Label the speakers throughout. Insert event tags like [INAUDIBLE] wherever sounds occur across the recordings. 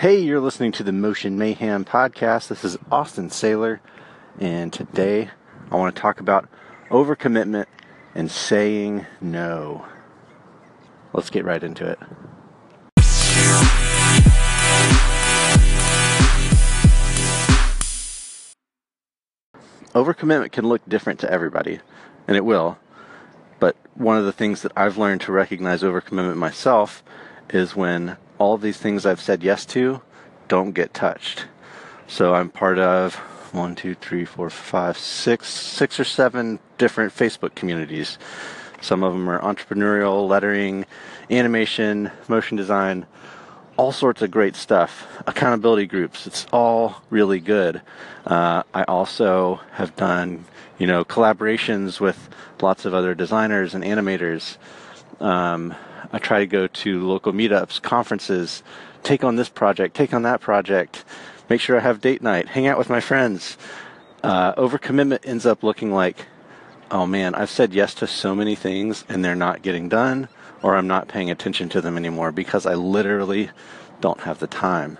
Speaker 1: Hey, you're listening to the Motion Mayhem podcast. This is Austin Saylor, and today I want to talk about overcommitment and saying no. Let's get right into it. Overcommitment can look different to everybody, and it will. But one of the things that I've learned to recognize overcommitment myself is when all of these things I've said yes to don't get touched. So I'm part of one, two, three, four, five, six, six or seven different Facebook communities. Some of them are entrepreneurial, lettering, animation, motion design, all sorts of great stuff. Accountability groups, it's all really good. Uh, I also have done, you know, collaborations with lots of other designers and animators. Um, I try to go to local meetups, conferences, take on this project, take on that project, make sure I have date night, hang out with my friends. Uh, overcommitment ends up looking like, oh man, I've said yes to so many things and they're not getting done, or I'm not paying attention to them anymore because I literally don't have the time.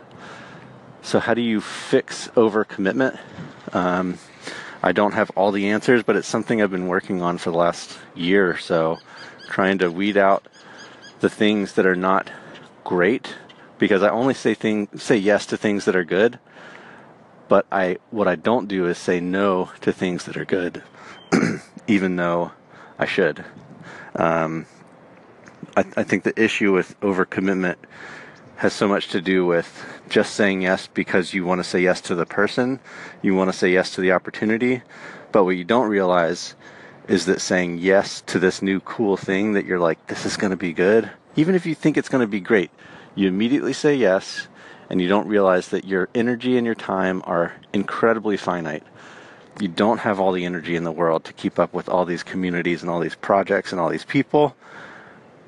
Speaker 1: So, how do you fix overcommitment? Um, I don't have all the answers, but it's something I've been working on for the last year or so, trying to weed out the things that are not great because I only say thing say yes to things that are good. But I what I don't do is say no to things that are good, [CLEARS THROAT] even though I should. Um, I, I think the issue with overcommitment has so much to do with just saying yes because you want to say yes to the person, you want to say yes to the opportunity, but what you don't realize is that saying yes to this new cool thing that you're like, this is going to be good, even if you think it's going to be great, you immediately say yes and you don't realize that your energy and your time are incredibly finite. You don't have all the energy in the world to keep up with all these communities and all these projects and all these people.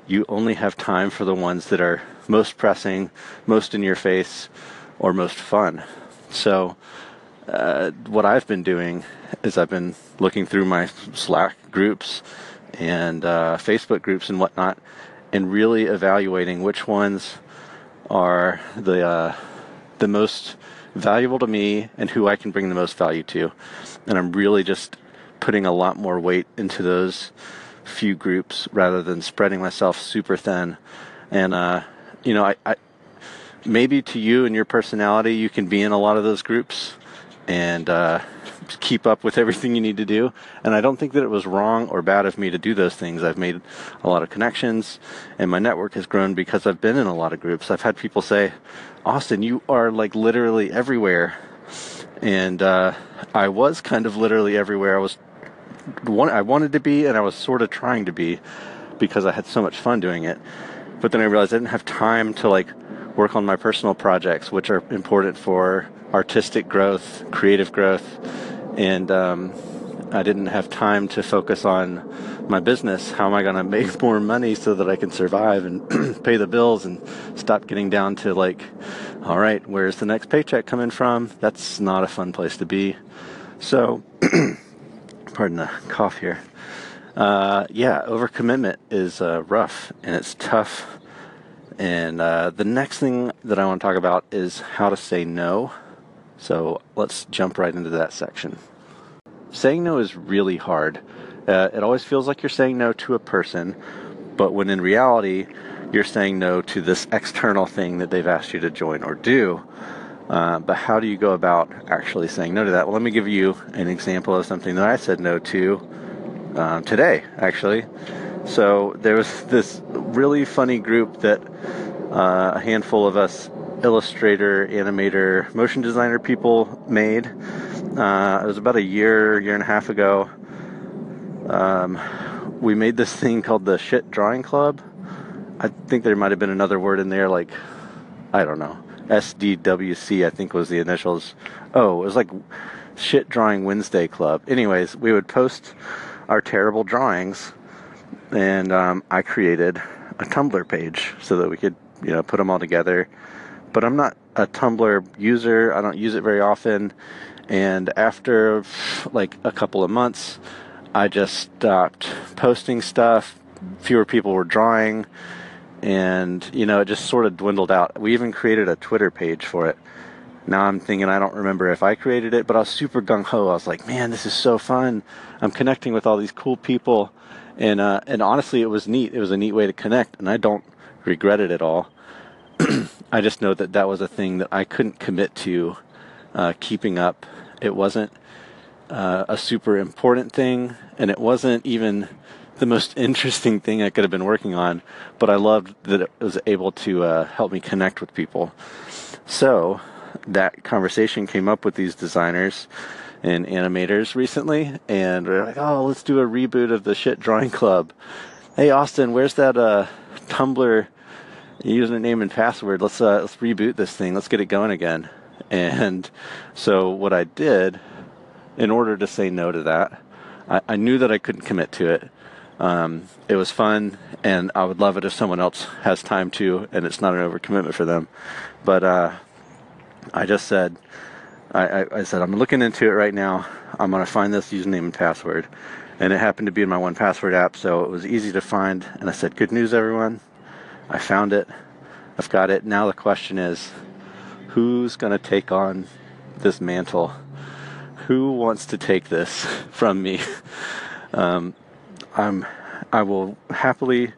Speaker 1: You only have time for the ones that are most pressing, most in your face, or most fun. So, uh, what I've been doing is I've been looking through my Slack groups and uh, Facebook groups and whatnot, and really evaluating which ones are the uh, the most valuable to me and who I can bring the most value to. And I'm really just putting a lot more weight into those few groups rather than spreading myself super thin. And uh, you know, I, I maybe to you and your personality, you can be in a lot of those groups and uh, keep up with everything you need to do. And I don't think that it was wrong or bad of me to do those things. I've made a lot of connections, and my network has grown because I've been in a lot of groups. I've had people say, Austin, you are like literally everywhere. And uh, I was kind of literally everywhere. I was one, I wanted to be, and I was sort of trying to be because I had so much fun doing it. But then I realized I didn't have time to like work on my personal projects, which are important for artistic growth, creative growth, and um, I didn't have time to focus on my business. How am I going to make [LAUGHS] more money so that I can survive and [CLEARS THROAT] pay the bills and stop getting down to like, all right, where's the next paycheck coming from? That's not a fun place to be. So, [CLEARS THROAT] pardon the cough here. Uh, yeah, overcommitment is uh, rough and it's tough. And uh, the next thing that I want to talk about is how to say no so let's jump right into that section. Saying no is really hard. Uh, it always feels like you're saying no to a person, but when in reality, you're saying no to this [LAUGHS] external thing that they've asked you to join or do. Uh, but how do you go about actually saying no to that? Well, let me give you an example of something that I said no to uh, today, actually. So there was this really funny group that uh, a handful of us illustrator, animator, motion designer people made. Uh, it was about a year, year and a half ago. Um, we made this thing called the Shit Drawing Club. I think there might have been another word in there, like, I don't know. SDWC, I think was the initials. Oh, it was like Shit Drawing Wednesday Club. Anyways, we would post our terrible drawings, and um, I created a Tumblr page so that we could, you know, put them all together but I'm not a Tumblr user. I don't use it very often. And after like a couple of months, I just stopped posting stuff. Fewer people were drawing. and you know it just sort of dwindled out. We even created a Twitter page for it. Now I'm thinking I don't remember if I created it, but I was super gung ho. I was like, man, this is so fun. I'm connecting with all these cool people, and uh, and honestly, it was neat. It was a neat way to connect, and I don't regret it at all. [CLEARS THROAT] I just know that that was a thing that I couldn't commit to uh, keeping up. It wasn't uh, a super important thing, and it wasn't even the most [LAUGHS] interesting thing I could have been working on, but I loved that it was able to uh, help me connect with people. So that conversation came up with these designers and animators recently, and we're like, oh, let's do a reboot of the shit drawing club. Hey, Austin, where's that uh, Tumblr username and password? Let's uh, let's reboot this thing. Let's get it going again. And so what I did, in order to say no to that, I, I knew that I couldn't commit to it. Um, it was fun, and I would love it if someone else has time to, and it's not an overcommitment for them. But uh, I just said, I, I, I, said I'm looking into it right now. I'm gonna find this username and password, and it happened to be in my 1Password app, so it was easy to find. And I said, "Good news, everyone! I found it. I've got it. Now the question is, who's gonna take on this mantle? Who wants to take this [LAUGHS] from me?" [LAUGHS] Um, I'm I will happily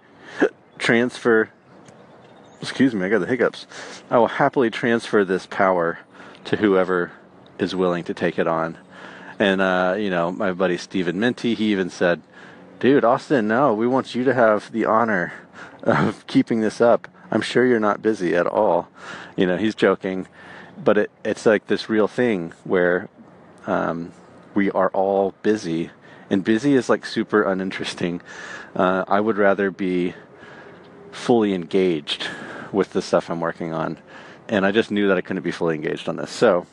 Speaker 1: transfer excuse me, I got the hiccups. I will happily transfer this power to whoever is willing to take it on. And uh, you know, my buddy Stephen Minty, he even said, "Dude, Austin, no, we want you to have the honor of keeping this up. I'm sure you're not busy at all." You know, he's joking, but it, it's like this real thing where um, we are all busy and busy is like super uninteresting. Uh, I would rather be fully engaged with the stuff I'm working on, and I just knew that I couldn't be fully engaged on this. So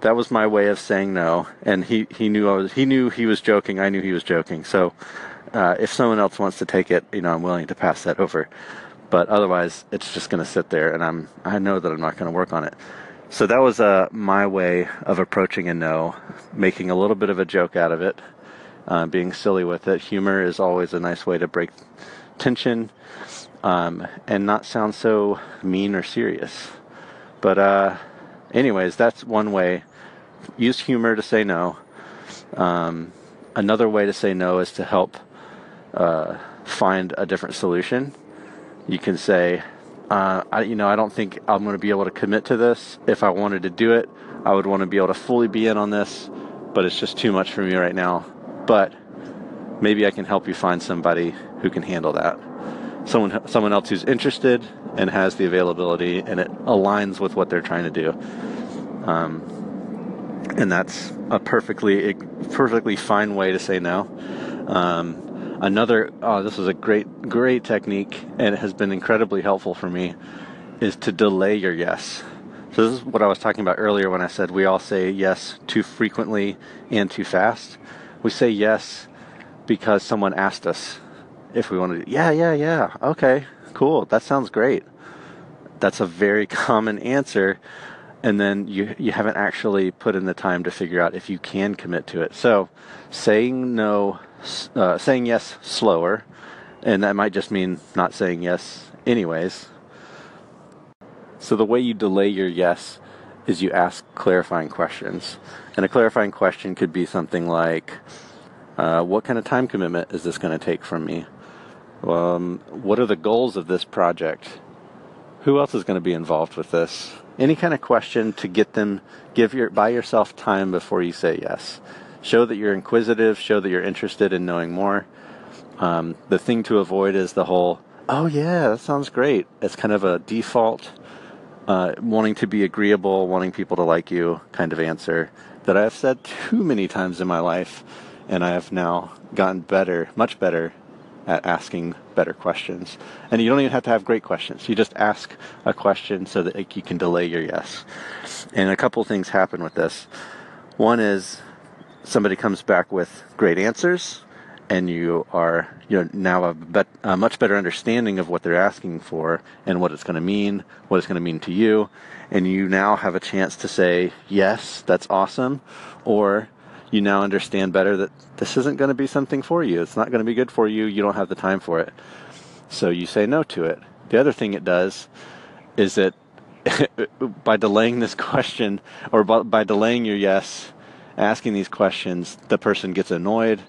Speaker 1: that was my way of saying no, and he he knew I was he knew he was joking. I knew he was joking. So uh, if someone else wants to take it, you know, I'm willing to pass that over. But otherwise, it's just going to sit there, and I'm I know that I'm not going to work on it. So that was uh, my way of approaching a no, making a little bit of a joke out of it, uh, being silly with it. Humor is always a nice way to break tension um, and not sound so mean or serious. But, uh, anyways, that's one way. Use humor to say no. Um, another way to say no is to help uh, find a different solution. You can say, uh, I, you know, I don't think I'm going to be able to commit to this. If I wanted to do it, I would want to be able to fully be in on this, but it's just too much for me right now but maybe I can help you find somebody who can handle that. Someone, someone else who's interested and has the availability, and it aligns with what they're trying to do. Um, and that's a perfectly, perfectly fine way to say no. Um, another, oh, this is a great, great technique, and it has been incredibly helpful for me, is to delay your yes. So this is what I was talking about earlier when I said we all say yes too frequently and too fast. We say yes because someone asked us if we wanted to. Yeah, yeah, yeah. Okay, cool. That sounds great. That's a very [LAUGHS] common answer. And then you, you haven't actually put in the time to figure out if you can commit to it. So saying no, uh, saying yes slower, and that might just mean not saying yes anyways. So the way you delay your yes is you ask clarifying questions. And a clarifying question could be something like, uh, what kind of time commitment is this going to take from me? Um, what are the goals of this project? Who else is going to be involved with this? Any kind of question to get them, give your, buy yourself time before you say yes. Show that you're inquisitive, show that you're interested in knowing more. Um, the thing to avoid is the whole, oh yeah, that sounds great. It's kind of a default uh, wanting to be agreeable, wanting people to like you kind of answer that I've said too many times in my life, and I have now gotten better, much better at asking better questions. And you don't even have to have great questions. You just ask a question so that you can delay your yes. And a couple things happen with this. One is somebody comes back with great answers, and you are you know now a, bet, a much better understanding of what they're asking for and what it's going to mean, what it's going to mean to you, and you now have a chance to say yes, that's awesome, or you now understand better that this isn't going to be something for you. It's not going to be good for you. You don't have the time for it. So you say no to it. the other thing it does is that [LAUGHS] by delaying this [LAUGHS] question or by, by delaying your yes, asking these questions, the person gets annoyed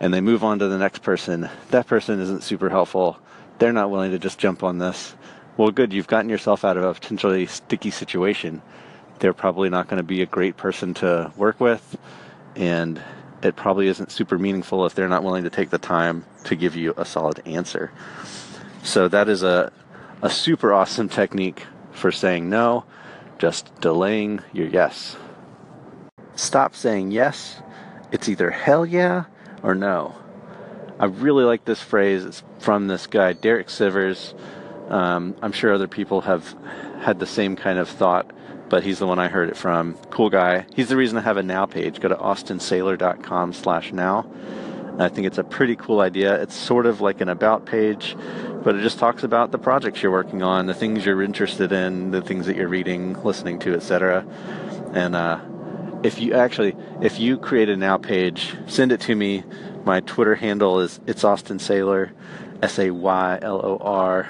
Speaker 1: and they move on to the next person. That person isn't super helpful. They're not willing to just jump on this. Well, good, you've gotten yourself out of a potentially sticky situation. They're probably not going to be a great person to work with, and it probably isn't super meaningful if they're not willing to take the time to give you a solid answer. So, that is a, a super awesome technique for saying no, just delaying your yes. Stop saying yes. It's either hell yeah or no. I really like this phrase. It's from this guy, Derek Sivers. Um, I'm sure other people have had the same kind of thought, but he's the one I heard it from. Cool guy. He's the reason I have a now page. Go to austinsaylor.com slash now. I think it's a pretty cool idea. It's sort of like an about page, but it just talks about the projects you're working on, the things you're interested in, the things that you're reading, listening to, etc. And uh, if you actually, if you create a now page, send it to me. My Twitter handle is it's Austin Saylor, S A Y L O R,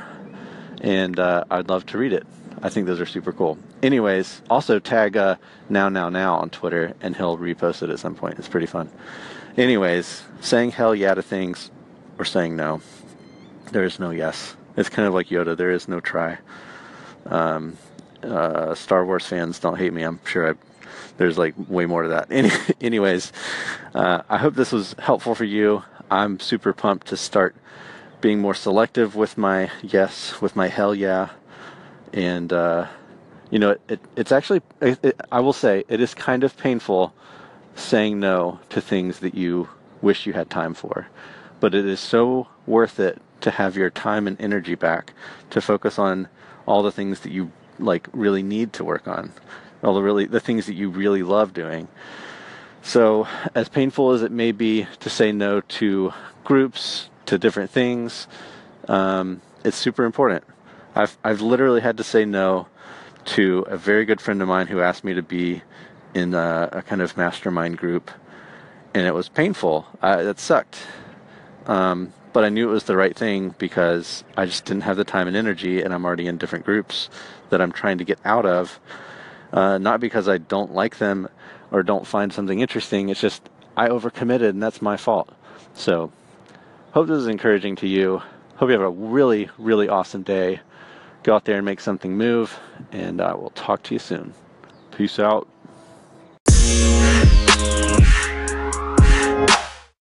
Speaker 1: and uh, I'd love to read it. I think those are super cool. Anyways, also tag uh, now now now on Twitter, and he'll repost it at some point. It's pretty fun. Anyways, saying hell yeah to things or saying no. There is no yes. It's kind of like Yoda. There is no try. Um, uh, Star Wars fans don't hate me. I'm sure I, there's like way more to that. [LAUGHS] Any, anyways, uh, I hope this was helpful for you. I'm super pumped to start being more selective with my yes, with my hell yeah, and uh, you know, it, it it's actually it, I will say it is kind of painful saying no to things that you wish you had time for. But it is so worth it to have your time and energy back to focus on all the things that you like really need to work on. All the really the things that you really love doing. So, as painful as it may be to say no to groups, to different things, um, it's super important. I've I've literally had to say no to a very good friend of mine who asked me to be in a, a kind of mastermind group, and it was painful. It sucked, um, but I knew it was the right thing because I just didn't have the time and energy, and I'm already in different groups that I'm trying to get out of uh, not because I don't like them or don't find something interesting. It's just I overcommitted and that's my fault. So, hope this is encouraging to you. Hope you have a really, really awesome day. Go out there and make something move, and I will talk to you soon. Peace out.